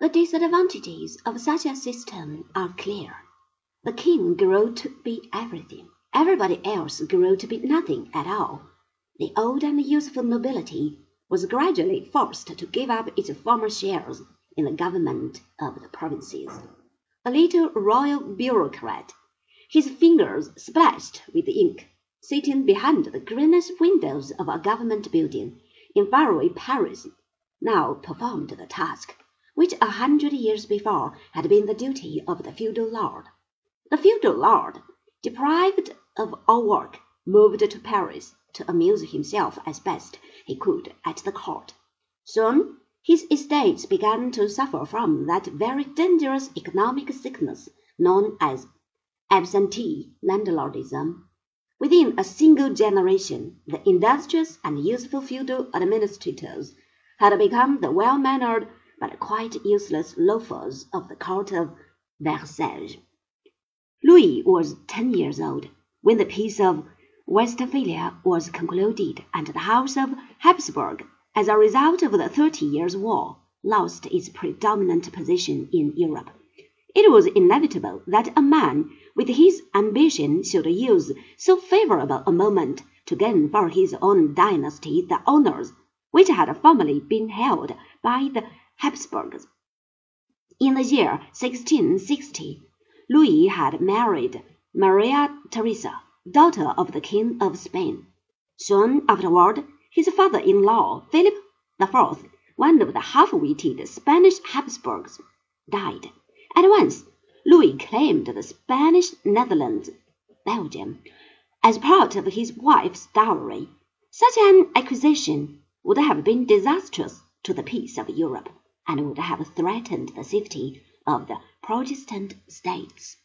The disadvantages of such a system are clear. The king grew to be everything. Everybody else grew to be nothing at all. The old and useful nobility was gradually forced to give up its former shares in the government of the provinces. A little royal bureaucrat, his fingers splashed with ink, sitting behind the greenish windows of a government building in faraway Paris, now performed the task which a hundred years before had been the duty of the feudal lord. The feudal lord, deprived of all work, moved to Paris to amuse himself as best he could at the court. Soon his estates began to suffer from that very dangerous economic sickness known as absentee landlordism. Within a single generation, the industrious and useful feudal administrators had become the well mannered but quite useless loafers of the court of Versailles. Louis was ten years old when the Peace of Westphalia was concluded, and the House of Habsburg, as a result of the Thirty Years' War, lost its predominant position in Europe. It was inevitable that a man with his ambition should use so favorable a moment to gain for his own dynasty the honors which had formerly been held by the Habsburgs. In the year 1660, Louis had married Maria Theresa, daughter of the King of Spain. Soon afterward, his father-in-law, Philip IV, one of the half-witted Spanish Habsburgs, died. At once, Louis claimed the Spanish Netherlands, Belgium, as part of his wife's dowry. Such an acquisition would have been disastrous to the peace of Europe, and would have threatened the safety of the Protestant states.